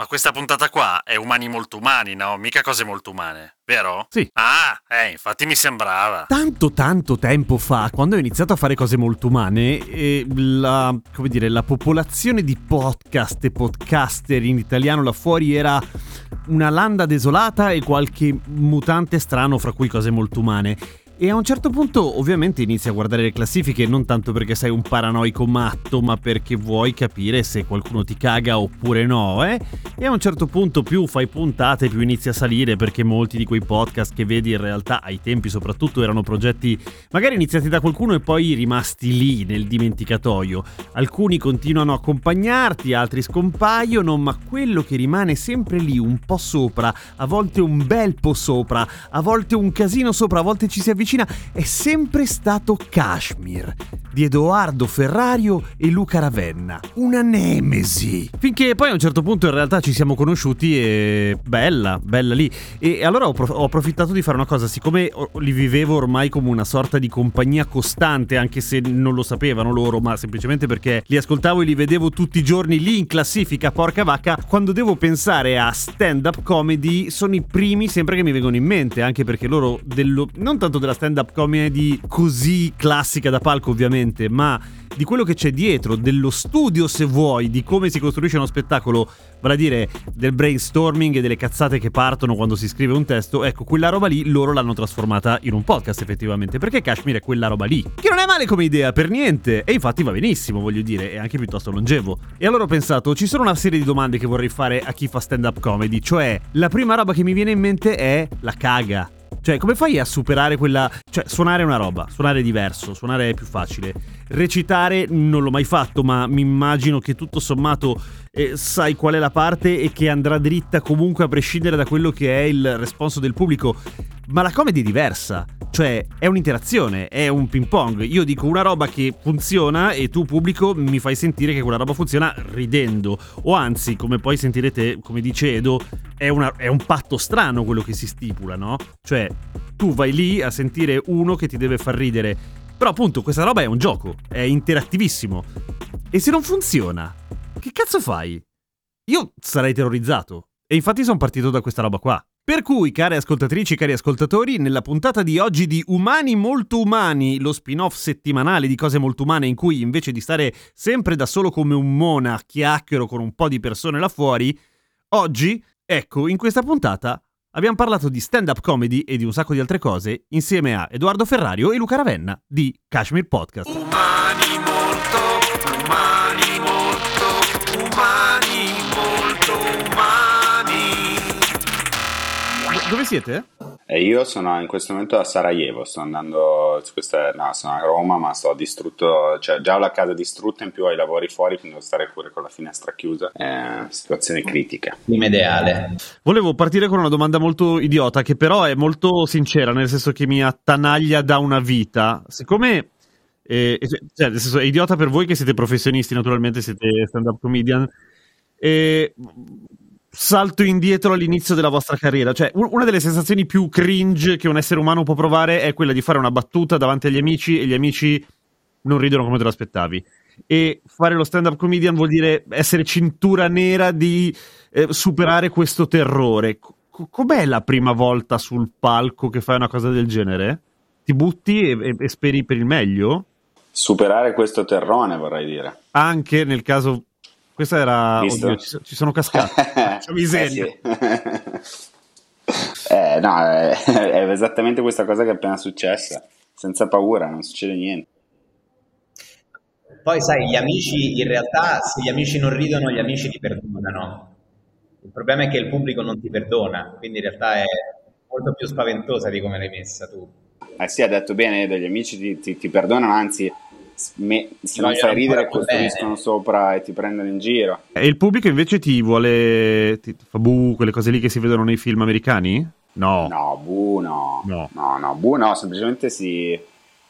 ma questa puntata qua è umani molto umani, no? Mica cose molto umane, vero? Sì. Ah, eh, infatti mi sembrava. Tanto tanto tempo fa, quando ho iniziato a fare cose molto umane, eh, la, come dire, la popolazione di podcast e podcaster in italiano là fuori era una landa desolata e qualche mutante strano fra cui cose molto umane. E a un certo punto ovviamente inizi a guardare le classifiche non tanto perché sei un paranoico matto, ma perché vuoi capire se qualcuno ti caga oppure no, eh? E a un certo punto più fai puntate, più inizi a salire perché molti di quei podcast che vedi in realtà ai tempi soprattutto erano progetti magari iniziati da qualcuno e poi rimasti lì nel dimenticatoio. Alcuni continuano a accompagnarti, altri scompaiono, ma quello che rimane sempre lì un po' sopra, a volte un bel po' sopra, a volte un casino sopra, a volte ci si avvicina è sempre stato Kashmir di Edoardo Ferrario e Luca Ravenna. Una nemesi. Finché poi a un certo punto in realtà ci siamo conosciuti e bella, bella lì. E allora ho, prof- ho approfittato di fare una cosa, siccome li vivevo ormai come una sorta di compagnia costante, anche se non lo sapevano loro, ma semplicemente perché li ascoltavo e li vedevo tutti i giorni lì in classifica, porca vacca, quando devo pensare a stand-up comedy sono i primi sempre che mi vengono in mente, anche perché loro dello, non tanto della stand-up comedy così classica da palco ovviamente, ma di quello che c'è dietro, dello studio se vuoi, di come si costruisce uno spettacolo, vale a dire del brainstorming e delle cazzate che partono quando si scrive un testo, ecco, quella roba lì loro l'hanno trasformata in un podcast effettivamente, perché Kashmir è quella roba lì, che non è male come idea per niente, e infatti va benissimo, voglio dire, è anche piuttosto longevo. E allora ho pensato, ci sono una serie di domande che vorrei fare a chi fa stand-up comedy, cioè la prima roba che mi viene in mente è la caga. Cioè, come fai a superare quella. Cioè, suonare è una roba, suonare è diverso, suonare è più facile. Recitare non l'ho mai fatto, ma mi immagino che tutto sommato eh, sai qual è la parte e che andrà dritta comunque a prescindere da quello che è il responso del pubblico. Ma la comedy è diversa. Cioè, è un'interazione, è un ping pong. Io dico una roba che funziona e tu, pubblico, mi fai sentire che quella roba funziona ridendo. O anzi, come poi sentirete, come dice Edo, è, una, è un patto strano quello che si stipula, no? Cioè, tu vai lì a sentire uno che ti deve far ridere. Però appunto, questa roba è un gioco, è interattivissimo. E se non funziona, che cazzo fai? Io sarei terrorizzato. E infatti sono partito da questa roba qua. Per cui, care ascoltatrici, cari ascoltatori, nella puntata di oggi di Umani molto umani, lo spin-off settimanale di cose molto umane in cui invece di stare sempre da solo come un mona chiacchiero con un po' di persone là fuori, oggi, ecco, in questa puntata abbiamo parlato di stand-up comedy e di un sacco di altre cose insieme a Edoardo Ferrario e Luca Ravenna di Kashmir Podcast. Umani siete? E io sono in questo momento a Sarajevo, sto andando, questa, no, sono a Roma, ma sto distrutto, cioè già ho la casa distrutta, in più ho i lavori fuori, quindi devo stare pure con la finestra chiusa. È situazione critica. Clima ideale. Volevo partire con una domanda molto idiota, che però è molto sincera, nel senso che mi attanaglia da una vita. Siccome, eh, cioè, nel senso, è idiota per voi che siete professionisti, naturalmente siete stand-up comedian, e salto indietro all'inizio della vostra carriera. Cioè, una delle sensazioni più cringe che un essere umano può provare è quella di fare una battuta davanti agli amici e gli amici non ridono come te lo aspettavi. E fare lo stand-up comedian vuol dire essere cintura nera di eh, superare questo terrore. C- com'è la prima volta sul palco che fai una cosa del genere? Ti butti e, e, e speri per il meglio? Superare questo terrone, vorrei dire. Anche nel caso questa era. Oddio, ci, ci, sono cascato. C'è miseria. Eh, sì. eh, no, è, è, esattamente questa cosa che è appena successa. Senza paura, non succede niente. Poi, sai, gli amici, in realtà, se gli amici non ridono, gli amici ti perdonano. Il problema è che il pubblico non ti perdona, quindi in realtà è molto più spaventosa di come l'hai messa tu. Eh sì, ha detto bene, gli amici ti, ti, ti perdonano, anzi me, se non fai ridere costruiscono sopra e ti prendono in giro. E il pubblico invece ti vuole, ti fa bu, quelle cose lì che si vedono nei film americani? No. No, Bu no. No. No, no, Bu no, semplicemente si,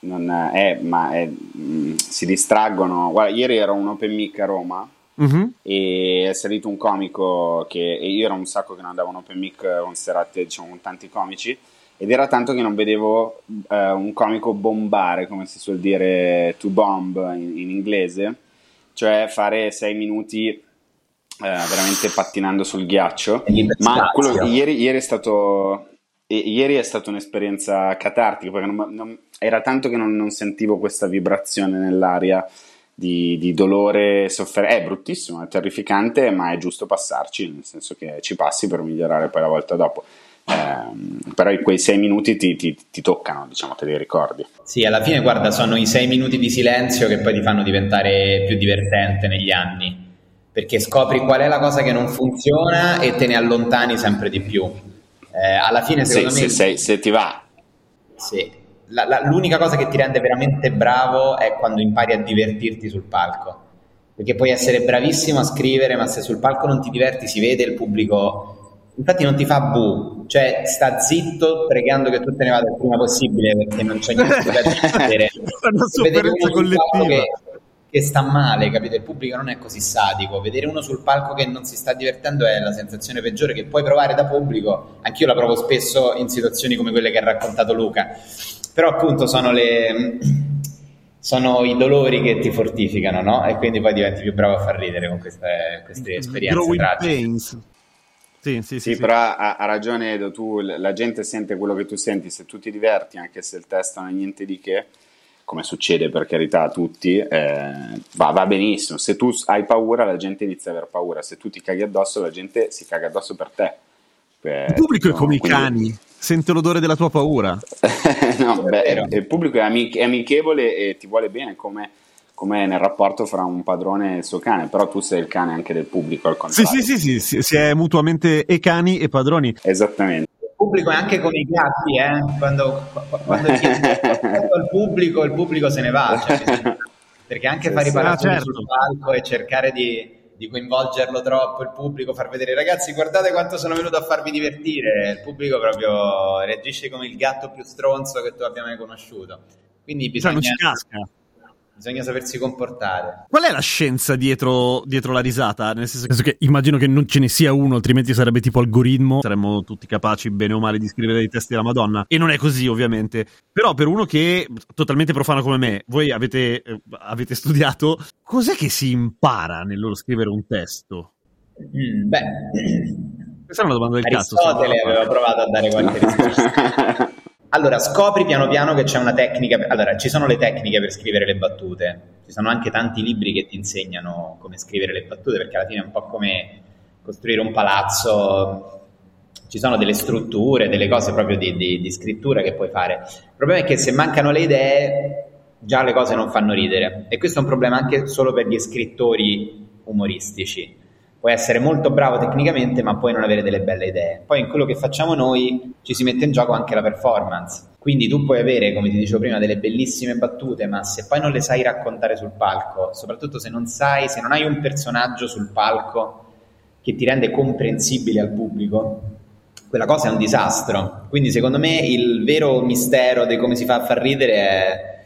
non è, ma è, mh, si distraggono. Guarda, ieri ero un open mic a Roma Mhm. e è salito un comico che e io ero un sacco che non andavo a un open mic con serate diciamo con tanti comici ed era tanto che non vedevo eh, un comico bombare come si suol dire to bomb in, in inglese cioè fare sei minuti eh, veramente pattinando sul ghiaccio ma quello, ieri, ieri è stato e- ieri è stata un'esperienza catartica perché non- non- era tanto che non, non sentivo questa vibrazione nell'aria di, di dolore, sofferenza. È bruttissimo, è terrificante, ma è giusto passarci, nel senso che ci passi per migliorare poi la volta dopo. Ehm, però quei sei minuti ti, ti- ti toccano, diciamo, te li ricordi. Sì, alla fine, guarda, sono i sei minuti di silenzio che poi ti fanno diventare più divertente negli anni, perché scopri qual è la cosa che non funziona e te ne allontani sempre di più. Eh, alla fine, Se, secondo se me, sei- se ti va, sì. La- la- l'unica cosa che ti rende veramente bravo è quando impari a divertirti sul palco. Perché puoi essere bravissimo a scrivere, ma se sul palco non ti diverti, si vede il pubblico. Infatti, non ti fa bu, cioè sta zitto pregando che tu te ne vada il prima possibile perché non c'è niente da dire. Una Vedere sofferenza collettiva. Che, che sta male, capito? Il pubblico non è così sadico. Vedere uno sul palco che non si sta divertendo è la sensazione peggiore che puoi provare da pubblico. Anch'io la provo spesso in situazioni come quelle che ha raccontato Luca. Però appunto sono le sono i dolori che ti fortificano, no? E quindi poi diventi più bravo a far ridere con queste, queste esperienze Growing tragiche. pains. Sì, sì, sì. Sì, sì. però ha, ha ragione Edo, tu, la gente sente quello che tu senti, se tu ti diverti, anche se il testo non è niente di che, come succede per carità a tutti, eh, va, va benissimo. Se tu hai paura, la gente inizia ad aver paura, se tu ti caghi addosso, la gente si caga addosso per te. Eh, Il pubblico è no, come i quindi- cani, sente l'odore della tua paura. no, beh, il pubblico è, è amichevole e ti vuole bene come, come nel rapporto fra un padrone e il suo cane, però tu sei il cane anche del pubblico al Sì, contrario. sì, sì, sì, si, si è mutuamente e cani e padroni. Esattamente. Il pubblico è anche come i gatti, eh? Quando, quando chiedi al pubblico, il pubblico se ne va. cioè bisogna- perché anche Sì, fare i sì. paratori Ah, certo. sul palco e cercare di, di coinvolgerlo troppo, il pubblico, far vedere ragazzi guardate quanto sono venuto a farvi divertire, il pubblico proprio reagisce come il gatto più stronzo che tu abbia mai conosciuto. Quindi Cioè, non bisogna, ci casca. Bisogna sapersi comportare. Qual è la scienza dietro, dietro la risata? Nel senso, nel senso che immagino che non ce ne sia uno, altrimenti sarebbe tipo algoritmo. Saremmo tutti capaci, bene o male, di scrivere dei testi della Madonna. E non è così, ovviamente. Però per uno che è totalmente profano come me, voi avete, eh, avete studiato, cos'è che si impara nello scrivere un testo? Mm, beh, Questa è una domanda del cazzo. Aristotele secondo me. aveva provato a dare qualche risposta. Allora, scopri piano piano che c'è una tecnica. Allora, ci sono le tecniche per scrivere le battute. Ci sono anche tanti libri che ti insegnano come scrivere le battute, perché alla fine è un po' come costruire un palazzo. Ci sono delle strutture, delle cose proprio di, di- di scrittura che puoi fare. Il problema è che se mancano le idee, già le cose non fanno ridere. E questo è un problema anche solo per gli scrittori umoristici puoi essere molto bravo tecnicamente, ma poi non avere delle belle idee. Poi in quello che facciamo noi ci si mette in gioco anche la performance. Quindi tu puoi avere, come ti dicevo prima, delle bellissime battute, ma se poi non le sai raccontare sul palco, soprattutto se non sai, se non hai un personaggio sul palco che ti rende comprensibile al pubblico, quella cosa è un disastro. Quindi secondo me il vero mistero di come si fa a far ridere è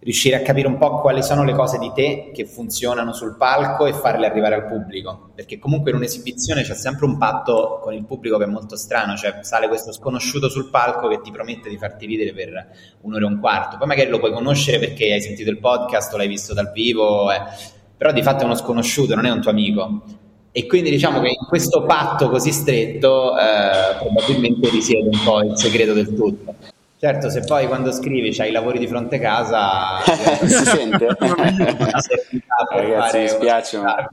riuscire a capire un po' quali sono le cose di te che funzionano sul palco e farle arrivare al pubblico. Perché comunque in un'esibizione c'è sempre un patto con il pubblico che è molto strano, cioè sale questo sconosciuto sul palco che ti promette di farti ridere per un'ora e un quarto. Poi magari lo puoi conoscere perché hai sentito il podcast o l'hai visto dal vivo, eh. però di fatto è uno sconosciuto, non è un tuo amico. E quindi diciamo che in questo patto così stretto eh, probabilmente risiede un po' il segreto del tutto. Certo, se poi quando scrivi c'hai i lavori di fronte casa, si sente? Ragazzi, mi spiace, ma-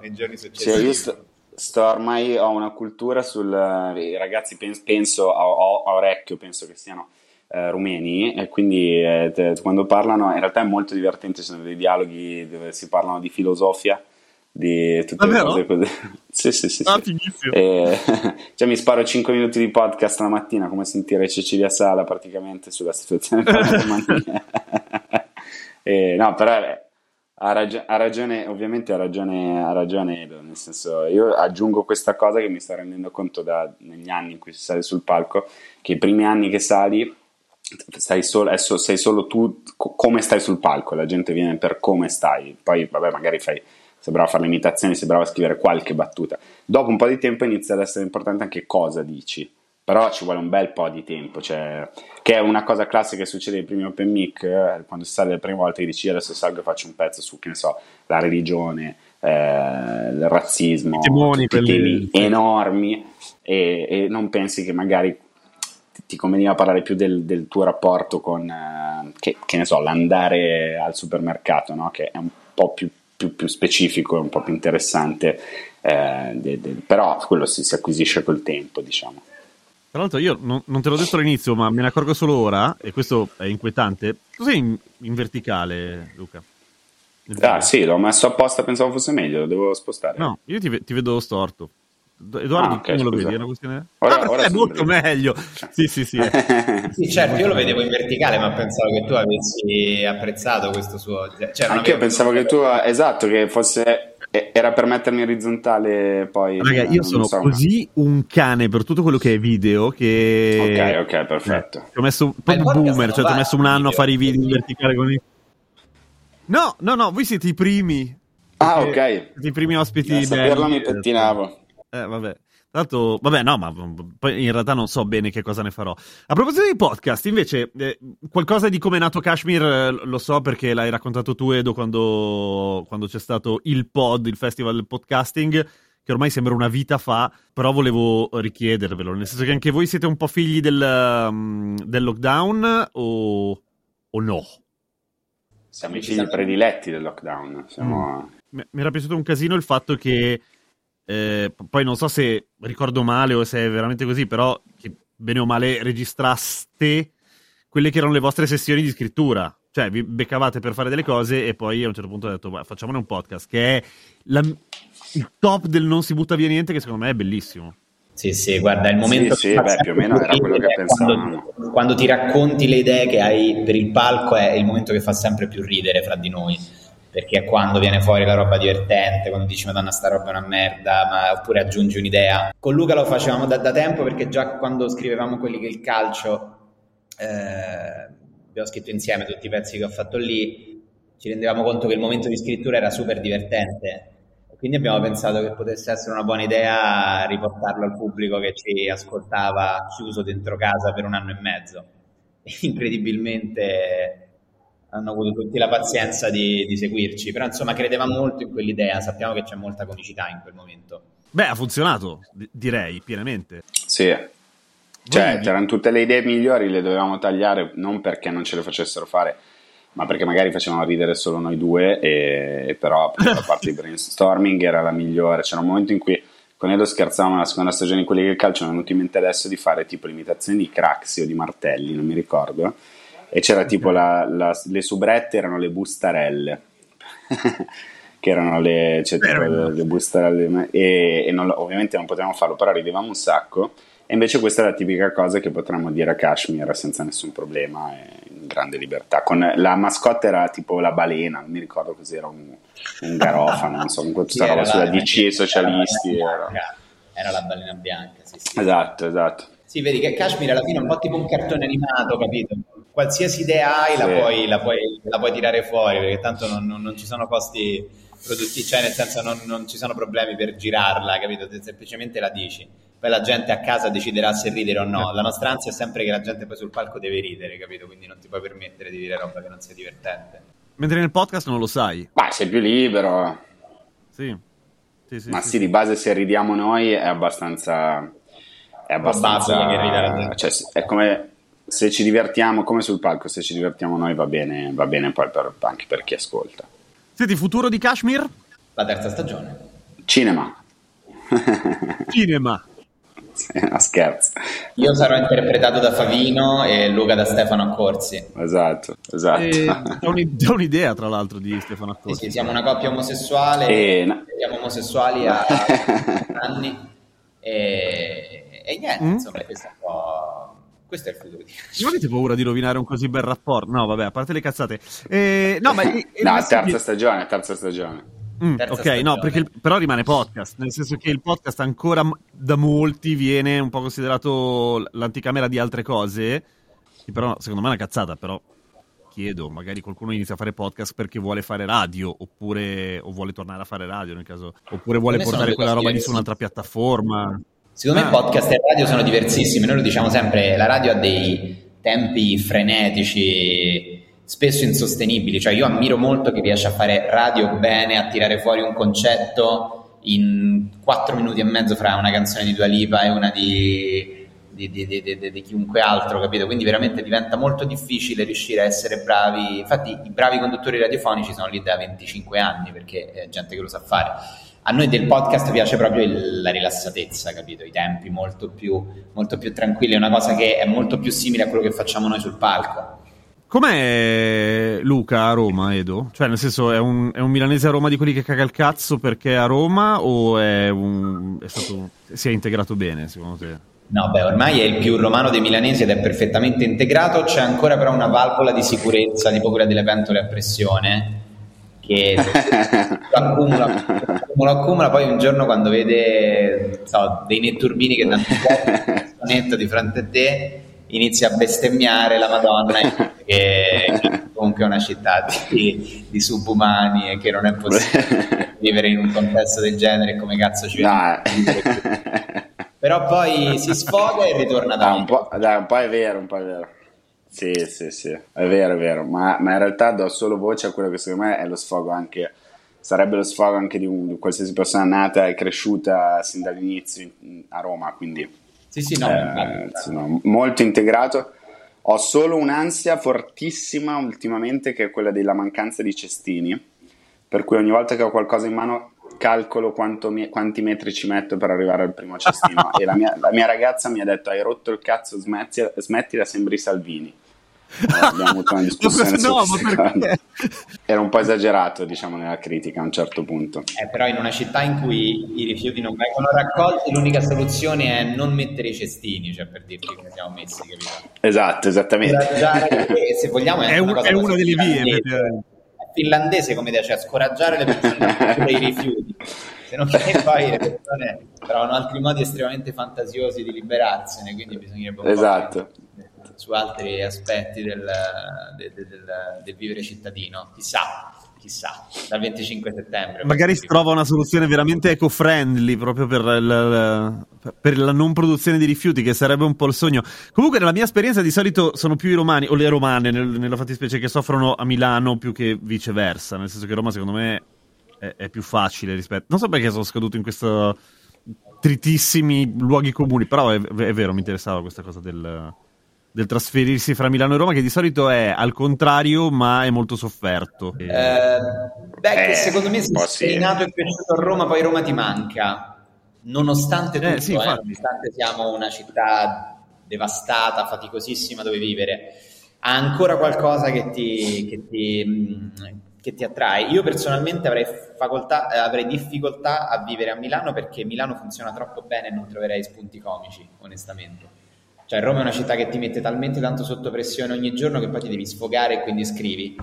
nei giorni Cioè, successivi. io sto, sto ormai ho una cultura sul i ragazzi pen- penso a, ho- a orecchio penso che siano eh, rumeni e quindi eh, te- quando parlano in realtà è molto divertente ci sono dei dialoghi dove si parlano di filosofia di tutte le Davvero? cose così sì sì sì, Ah, sì. fighissimo. E, cioè mi sparo 5 minuti di podcast la mattina come sentire Cecilia Sala praticamente sulla situazione. E, no però eh, Ha, ragio- ha ragione, ovviamente ha ragione, ha ragione Edo, nel senso io aggiungo questa cosa che mi sto rendendo conto da, negli anni in cui si sale sul palco, che i primi anni che sali stai solo, sei solo tu co- come stai sul palco, la gente viene per come stai, poi vabbè magari fai, sei bravo a fare le imitazioni, sei bravo a scrivere qualche battuta, dopo un po' di tempo inizia ad essere importante anche cosa dici, però ci vuole un bel po' di tempo, cioè, che è una cosa classica che succede ai primi open mic, eh, quando si sale le prime volte che dici adesso salgo e faccio un pezzo su, che ne so, la religione, eh, il razzismo, I tutti quelli- temi enormi e, e non pensi che magari ti- ti conveniva parlare più del, del tuo rapporto con, eh, che, che ne so, l'andare al supermercato, no? che è un po' più, più- più specifico, un po' più interessante, eh, de- de- però quello si, si acquisisce col tempo, diciamo. Tra l'altro io non, non te l'ho detto all'inizio, ma me ne accorgo solo ora, e questo è inquietante. Sei in, in verticale, Luca? Ah sì, l'ho messo apposta, pensavo fosse meglio, lo devo spostare. No, io ti, ti vedo storto. Edoardo, Ah, ok, come lo vedi? È una questione... Ora- ah, ora è molto dritto. meglio. Sì, sì, sì. eh. Sì, certo, io lo vedevo in verticale, ma pensavo che tu avessi apprezzato questo suo... Cioè, Anche io pensavo che tu, esatto, che fosse, eh, era per mettermi orizzontale poi. Raga, eh, io sono so. così un cane per tutto quello che è video che... Ok, ok, perfetto. Ci ho messo Ma proprio podcast boomer, cioè ci ho messo un in anno a fare i video in verticale con i... No, no, no, voi siete i primi. Ah, ok. Siete i primi ospiti A saperlo mi pettinavo. Eh, vabbè. L'altro, vabbè, no, ma poi in realtà non so bene che cosa ne farò. A proposito dei podcast, invece, eh, qualcosa di come è nato Kashmir eh, lo so perché l'hai raccontato tu, Edo, quando, quando c'è stato il pod, il festival del podcasting, che ormai sembra una vita fa, però volevo richiedervelo, nel senso che anche voi siete un po' figli del, um, del lockdown o, o no? Siamo i figli prediletti del lockdown. Siamo... mi mi era piaciuto un casino il fatto che eh, poi non so se ricordo male o se è veramente così, però che bene o male registraste quelle che erano le vostre sessioni di scrittura. Cioè, vi beccavate per fare delle cose e poi a un certo punto ho detto, "Beh, facciamone un podcast, che è la- il top del non si butta via niente, che secondo me è bellissimo. Sì, sì, guarda, il momento Sì, sì, beh, più o meno era quello che quando, pensavamo. quando ti racconti le idee che hai per il palco è il momento che fa sempre più ridere fra di noi, perché è quando viene fuori la roba divertente, quando dici madonna sta roba è una merda, ma, oppure aggiungi un'idea. Con Luca lo facevamo da, da tempo perché già quando scrivevamo quelli che il calcio, eh, abbiamo scritto insieme tutti i pezzi che ho fatto lì, ci rendevamo conto che il momento di scrittura era super divertente. Quindi abbiamo pensato che potesse essere una buona idea riportarlo al pubblico che ci ascoltava chiuso dentro casa per un anno e mezzo. Incredibilmente hanno avuto tutti la pazienza di, di seguirci, però insomma credevamo molto in quell'idea, sappiamo che c'è molta comicità in quel momento. Beh, ha funzionato, di- direi, pienamente. Sì. Cioè, c'erano tutte le idee migliori, le dovevamo tagliare non perché non ce le facessero fare, ma perché magari facevano ridere solo noi due, e, e però la parte di brainstorming era la migliore. C'era un momento in cui con Edo scherzavamo nella seconda stagione di quelli che il calcio, mi è venuto in mente adesso di fare tipo l'imitazione di Craxi o di Martelli, non mi ricordo, e c'era tipo la- la- le subrette erano le bustarelle. che erano le, cioè, tipo, le, le bustarelle e, e non ovviamente non potevamo farlo però ridevamo un sacco e invece questa è la tipica cosa che potremmo dire a Kashmir senza nessun problema in grande libertà con, la mascotte era tipo la balena non mi ricordo cos'era un, un garofano non so con tutta roba sulla la- DC e socialisti era la era- balena bianca, era la balena bianca, sì, sì. esatto esatto Sì, vedi che Kashmir alla fine è un po' tipo un cartone animato, capito? Qualsiasi idea hai la, Sì. puoi, la, puoi, la puoi tirare fuori perché tanto non, non- non ci sono costi produttivi, cioè nel senso non, non ci sono problemi per girarla, capito? Te semplicemente la dici. Poi la gente a casa deciderà se ridere o no. La nostra ansia è sempre che la gente poi sul palco deve ridere, capito? Quindi non ti puoi permettere di dire roba che non sia divertente. Mentre nel podcast non lo sai. ma sei più libero Sì. Sì, sì, ma sì, sì, di base se ridiamo noi è abbastanza è abbastanza la cioè, è come se ci divertiamo come sul palco se ci divertiamo noi va bene va bene poi per- anche per chi ascolta Senti, futuro di Kashmir? La terza stagione. cinema Cinema. No, scherzo Io sarò interpretato da Favino e Luca da Stefano Accorsi. esatto esatto E ho un- ho un'idea, tra l'altro, di Stefano Sì, Accorsi. sì, siamo una coppia omosessuale, E- no. siamo omosessuali a anni e, e niente, Mm? insomma, questo è un po'... Questo è il futuro di Non avete paura di rovinare un così bel rapporto? No, vabbè, a parte le cazzate. Eh, no, ma... no, terza stagione, terza stagione. Mm, ok, stagione. no, perché il, però rimane podcast, nel senso che il podcast ancora da molti viene un po' considerato l'anticamera di altre cose, però secondo me è una cazzata, però chiedo, magari qualcuno inizia a fare podcast perché vuole fare radio, oppure o vuole tornare a fare radio nel caso, oppure vuole portare quella roba lì su un'altra piattaforma. Secondo me ah. podcast e radio sono diversissimi, noi lo diciamo sempre, la radio ha dei tempi frenetici, spesso insostenibili, cioè io ammiro molto chi riesce a fare radio bene, a tirare fuori un concetto in 4 minuti e mezzo fra una canzone di Dua Lipa e una di di, di, di, di, chiunque altro, capito? Quindi veramente diventa molto difficile riuscire a essere bravi. Infatti, i bravi conduttori radiofonici sono lì da 25 anni perché è gente che lo sa fare. A noi del podcast piace proprio il, la rilassatezza, capito? I tempi molto più, molto più tranquilli, è una cosa che è molto più simile a quello che facciamo noi sul palco. Com'è Luca a Roma, Edo? Cioè, nel senso, è un, è un, milanese a Roma di quelli che caga il cazzo perché è a Roma o è, un, è stato, si è integrato bene, secondo te? No, beh, ormai è il più romano dei milanesi ed è perfettamente integrato. C'è ancora però una valvola di sicurezza, tipo quella delle pentole a pressione, che accumula, accumula, accumula, poi un giorno quando vede so, dei netturbini che danno un netto di fronte a te, inizia a bestemmiare la Madonna, che comunque è una città di, di subumani e che non è possibile vivere in un contesto del genere come cazzo ci viene. No però poi si sfoga e ritorna da ah, un po', dai, un po' è vero, un po' è vero. Sì, sì, sì, è vero, è vero, ma, ma, in realtà do solo voce a quello che secondo me è lo sfogo anche, sarebbe lo sfogo anche di, un, di qualsiasi persona nata e cresciuta sin dall'inizio in, a Roma, quindi sì, sì, no, eh, sì, no, molto integrato. Ho solo un'ansia fortissima ultimamente che è quella della mancanza di cestini, per cui ogni volta che ho qualcosa in mano calcolo mi, quanti metri ci metto per arrivare al primo cestino. E la mia, la mia, ragazza mi ha detto hai rotto il cazzo smetti, smettila sembri Salvini. Allora, abbiamo avuto una discussione no, era un po' esagerato diciamo nella critica a un certo punto. Eh, però in una città in cui i rifiuti non vengono raccolti l'unica soluzione è non mettere i cestini cioè per dirti come siamo messi capito? esatto esattamente. Se vogliamo è, è, un, è una delle vie finlandese come idea, cioè scoraggiare le persone a i rifiuti, se non che poi le persone trovano altri modi estremamente fantasiosi di liberarsene, quindi bisognerebbe esatto. su altri aspetti del, del, del, del vivere cittadino, chissà chissà, dal 25 settembre. Magari si trova una soluzione veramente eco-friendly proprio per, il, per, la non produzione di rifiuti, che sarebbe un po' il sogno. Comunque, nella mia esperienza, di solito sono più i romani, o le romane nel, nella fattispecie, che soffrono a Milano più che viceversa. Nel senso che Roma, secondo me, è, è più facile rispetto. Non so perché sono scaduto in questo tritissimi luoghi comuni, però è, è vero, mi interessava questa cosa del del trasferirsi fra Milano e Roma, che di solito è al contrario, ma è molto sofferto. Eh, beh, eh, secondo me se sei sì. nato e cresciuto a Roma, poi Roma ti manca, nonostante eh, tutto, sì, eh, nonostante siamo una città devastata, faticosissima dove vivere, ha ancora qualcosa che ti, che ti, mm, che ti attrae. Io personalmente avrei, facoltà, eh, avrei difficoltà a vivere a Milano perché Milano funziona troppo bene e non troverei spunti comici, onestamente. Cioè Roma è una città che ti mette talmente tanto sotto pressione ogni giorno che poi ti devi sfogare e quindi scrivi.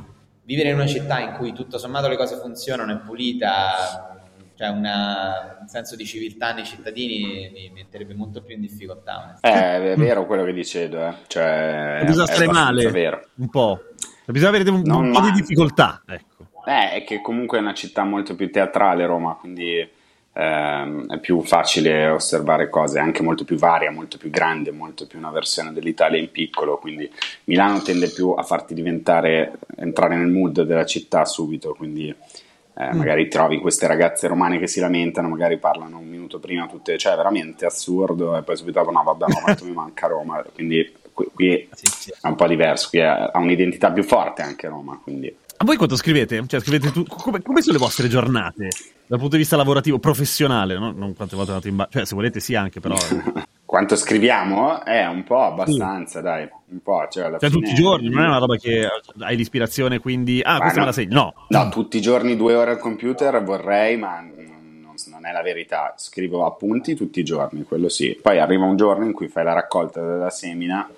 Vivere in una città in cui tutto sommato le cose funzionano, è pulita, cioè una, un senso di civiltà nei cittadini mi metterebbe molto più in difficoltà. Eh, è vero quello che dicevo, eh. cioè, bisogna stare male, vero. un po'. Bisogna avere un, un po' di difficoltà, ecco. Eh, è che comunque è una città molto più teatrale Roma, quindi ehm, è più facile osservare cose, anche molto più varia, molto più grande, molto più una versione dell'Italia in piccolo, quindi Milano tende più a farti diventare, entrare nel mood della città subito, quindi eh, mm. magari trovi queste ragazze romane che si lamentano, magari parlano un minuto prima tutte, cioè veramente assurdo, e poi subito dopo no vabbè no, quanto mi manca Roma, quindi qui, qui sì, sì. è un po' diverso, qui ha un'identità più forte anche Roma, quindi... A voi quanto scrivete? Cioè, scrivete tu, come, come sono le vostre giornate? dal punto di vista lavorativo, professionale, no? non quante volte andate in bar, cioè se volete sì anche però. Quanto scriviamo? Eh, un po' abbastanza, sì. dai, un po'. Cioè, alla cioè fine... tutti i giorni, non è una roba che hai l'ispirazione, quindi, ah, ma questa no. me la segni, no. No, tutti i giorni due ore al computer vorrei, ma non, non è la verità. Scrivo appunti tutti i giorni, quello sì. Poi arriva un giorno in cui fai la raccolta della semina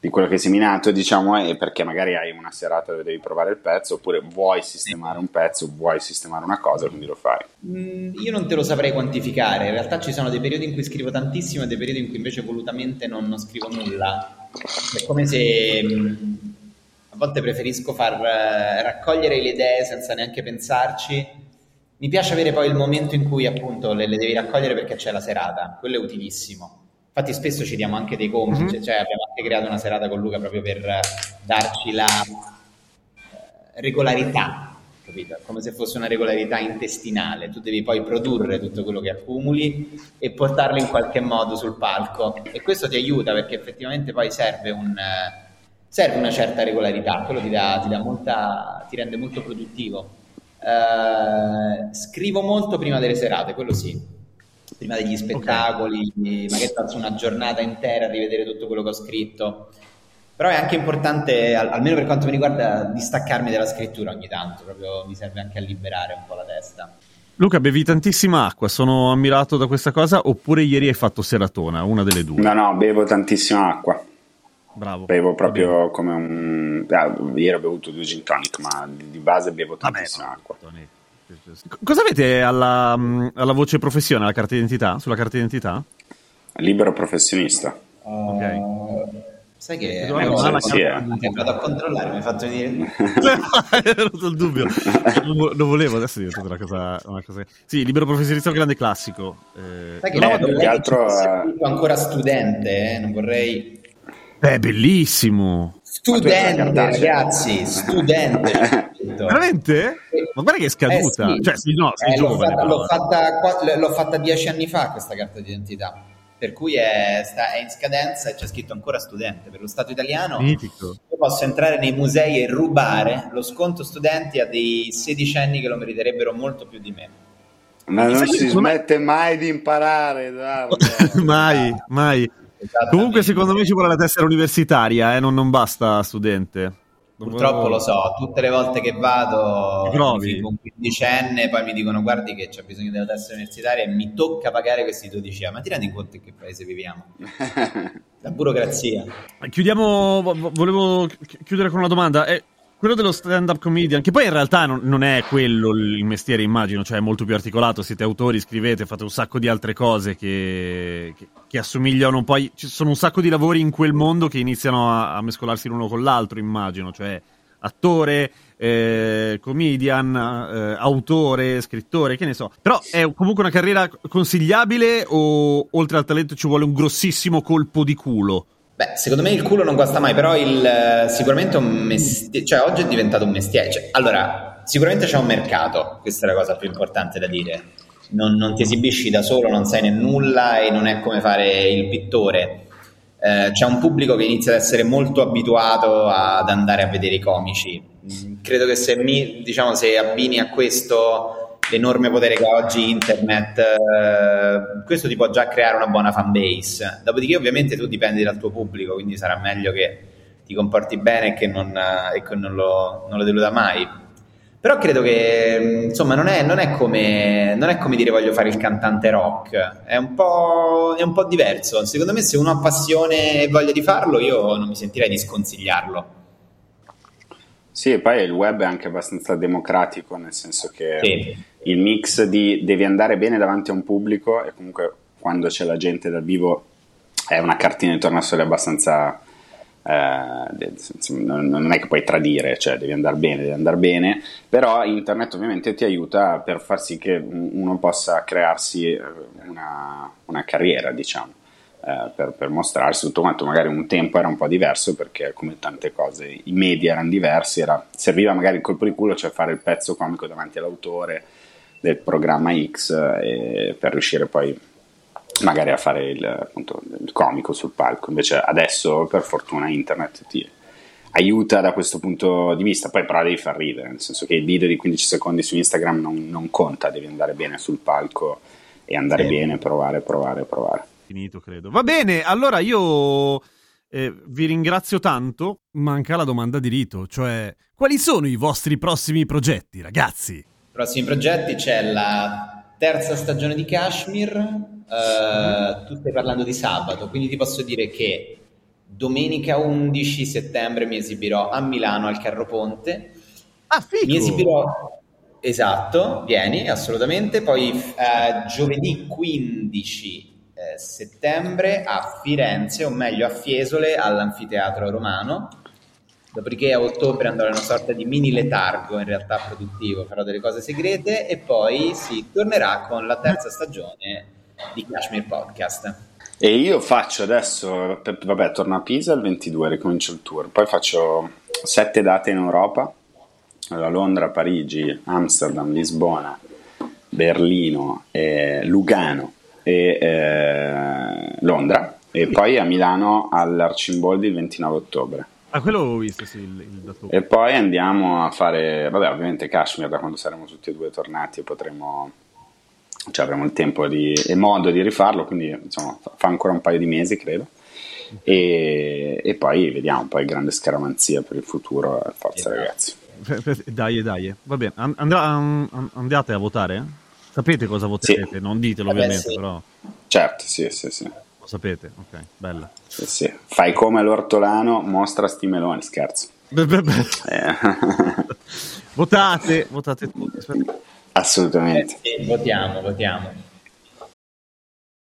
di quello che è seminato, diciamo, è perché magari hai una serata dove devi provare il pezzo, oppure vuoi sistemare un pezzo, vuoi sistemare una cosa, quindi lo fai. Mm, io non te lo saprei quantificare, in realtà ci sono dei periodi in cui scrivo tantissimo e dei periodi in cui invece volutamente non, non scrivo nulla. È come se mm, a volte preferisco far eh, raccogliere le idee senza neanche pensarci. Mi piace avere poi il momento in cui appunto le, le devi raccogliere perché c'è la serata, quello è utilissimo. Infatti spesso ci diamo anche dei compiti, mm-hmm. cioè abbiamo creato una serata con Luca proprio per darci la eh, regolarità, capito? Come se fosse una regolarità intestinale. Tu devi poi produrre tutto quello che accumuli e portarlo in qualche modo sul palco. E questo ti aiuta perché effettivamente poi serve, un, serve una certa regolarità, quello ti, dà, ti, dà molta, ti rende molto produttivo. Uh, scrivo molto prima delle serate, quello sì prima degli spettacoli, okay. magari passo una giornata intera a rivedere tutto quello che ho scritto. Però è anche importante, almeno per quanto mi riguarda, distaccarmi dalla scrittura ogni tanto, proprio mi serve anche a liberare un po' la testa. Luca, bevi tantissima acqua, sono ammirato da questa cosa, oppure ieri hai fatto seratona, una delle due? No, no, bevo tantissima acqua. Bravo. Bevo proprio come un... Ah, ieri ho bevuto due gin tonic, ma di base bevo tantissima Vabbè, acqua. Tonic. Cosa avete alla, mm, alla, voce professione, alla carta d'identità? Sulla carta d'identà? Libero professionista. Uh, ok. Sai che è una cosa sì, eh. vado a controllare, mi hai fatto venire. È venuto il dubbio. Non, non volevo, adesso è diventata una cosa, una cosa. Sì, libero professionista è un grande classico. Eh, Sai che, no, più che altro ancora studente, eh? non vorrei. Beh, bellissimo. Studente, ragazzi, studente. Veramente? Ma guarda che è scaduta. Eh sì. Cioè, sì, no, sei eh, giovane. L'ho fatta, l'ho, fatta, l'ho fatta, dieci anni fa questa carta d'identità. Per cui è, sta, è, in scadenza e c'è scritto ancora studente. Per lo Stato italiano Mitico. io posso entrare nei musei e rubare lo sconto studenti a dei sedicenni che lo meriterebbero molto più di me. Ma non si smette mai di imparare, mai, mai. Comunque, secondo me ci vuole la tessera universitaria, eh? non, non basta studente. Purtroppo lo so, tutte le volte che vado con un quindicenne poi mi dicono guardi che c'è bisogno della testa universitaria e mi tocca pagare questi 12 anni. Ma ti rendi conto in che paese viviamo? La burocrazia. Chiudiamo, volevo chiudere con una domanda. È quello dello stand-up comedian, che poi in realtà non, non, è quello il mestiere, immagino, cioè è molto più articolato, siete autori, scrivete, fate un sacco di altre cose che, che, che assomigliano poi, ci sono un sacco di lavori in quel mondo che iniziano a, a mescolarsi l'uno con l'altro, immagino, cioè attore, eh, comedian, eh, autore, scrittore, che ne so. Però è comunque una carriera consigliabile o oltre al talento ci vuole un grossissimo colpo di culo? Beh, secondo me il culo non guasta mai, però il, eh, sicuramente un mestiere, cioè oggi è diventato un mestiere. Cioè, allora, sicuramente c'è un mercato, questa è la cosa più importante da dire. Non, non, ti esibisci da solo, non sai né nulla e non è come fare il pittore. Eh, c'è un pubblico che inizia ad essere molto abituato ad andare a vedere i comici. Mm, credo che se, mi, diciamo, se abbini a questo l'enorme potere che ha oggi internet, eh, questo ti può già creare una buona fan base. Dopodiché, ovviamente, tu dipendi dal tuo pubblico, quindi sarà meglio che ti comporti bene e che non, e che non, lo, non lo, deluda mai. Però credo che insomma non è, non, è come, non è, come, dire voglio fare il cantante rock, è un, è un po' diverso. Secondo me, se uno ha passione e voglia di farlo, io non mi sentirei di sconsigliarlo. Sì, e poi il web è anche abbastanza democratico, nel senso che sì. Il mix di devi andare bene davanti a un pubblico e comunque quando c'è la gente dal vivo è una cartina di tornasole abbastanza... Eh, non è che puoi tradire, cioè devi andare bene, devi andare bene, però internet ovviamente ti aiuta per far sì che uno possa crearsi eh, una, una carriera, diciamo eh, per, per, mostrarsi tutto quanto. Magari un tempo era un po' diverso perché come tante cose i media erano diversi era, serviva magari il colpo di culo cioè fare il pezzo comico davanti all'autore del programma X eh, per riuscire poi magari a fare il, appunto, il comico sul palco invece adesso per fortuna internet ti aiuta da questo punto di vista poi però devi far ridere nel senso che il video di 15 secondi su Instagram non, non conta devi andare bene sul palco e andare sì. bene provare provare provare finito, credo. Va bene, allora io eh, vi ringrazio tanto. Manca la domanda di rito, cioè quali sono i vostri prossimi progetti, ragazzi? Prossimi progetti c'è la terza stagione di Kashmir. Uh, tu stai parlando di sabato, quindi ti posso dire che domenica 11 settembre mi esibirò a Milano al Carro Ponte. Ah, figo! Mi esibirò Esatto, vieni assolutamente. Poi eh, giovedì 15 eh, settembre a Firenze, o meglio a Fiesole, all'Anfiteatro Romano. Dopodiché a ottobre andrò in una sorta di mini letargo, in realtà produttivo, farò delle cose segrete e poi si tornerà con la terza stagione di Kashmir Podcast. E io faccio adesso, vabbè, torno a Pisa il 22, ricomincio il tour, poi faccio sette date in Europa allora, Londra, Parigi, Amsterdam, Lisbona, Berlino, eh, Lugano e eh, Londra e poi a Milano all'Arcimboldi il 29 ottobre. Ah, quello ho visto, sì, il, il dato. E poi andiamo a fare, vabbè, ovviamente Kashmir da quando saremo tutti e due tornati potremo, cioè avremo il tempo di, e modo di rifarlo, quindi insomma fa ancora un paio di mesi credo. E, e poi vediamo, poi grande scaramanzia per il futuro, forza esatto. ragazzi. Dai, dai, va bene. Andrà, andate a votare? Sapete cosa voterete? Sì. Non ditelo ovviamente, sì. però. Certo, sì, sì, sì. Sapete, ok, bella. Sì, sì. Fai come l'ortolano, mostra sti meloni, scherzo. Beh, beh, beh. Eh. votate, votate tutti. Assolutamente. Eh, votiamo, votiamo.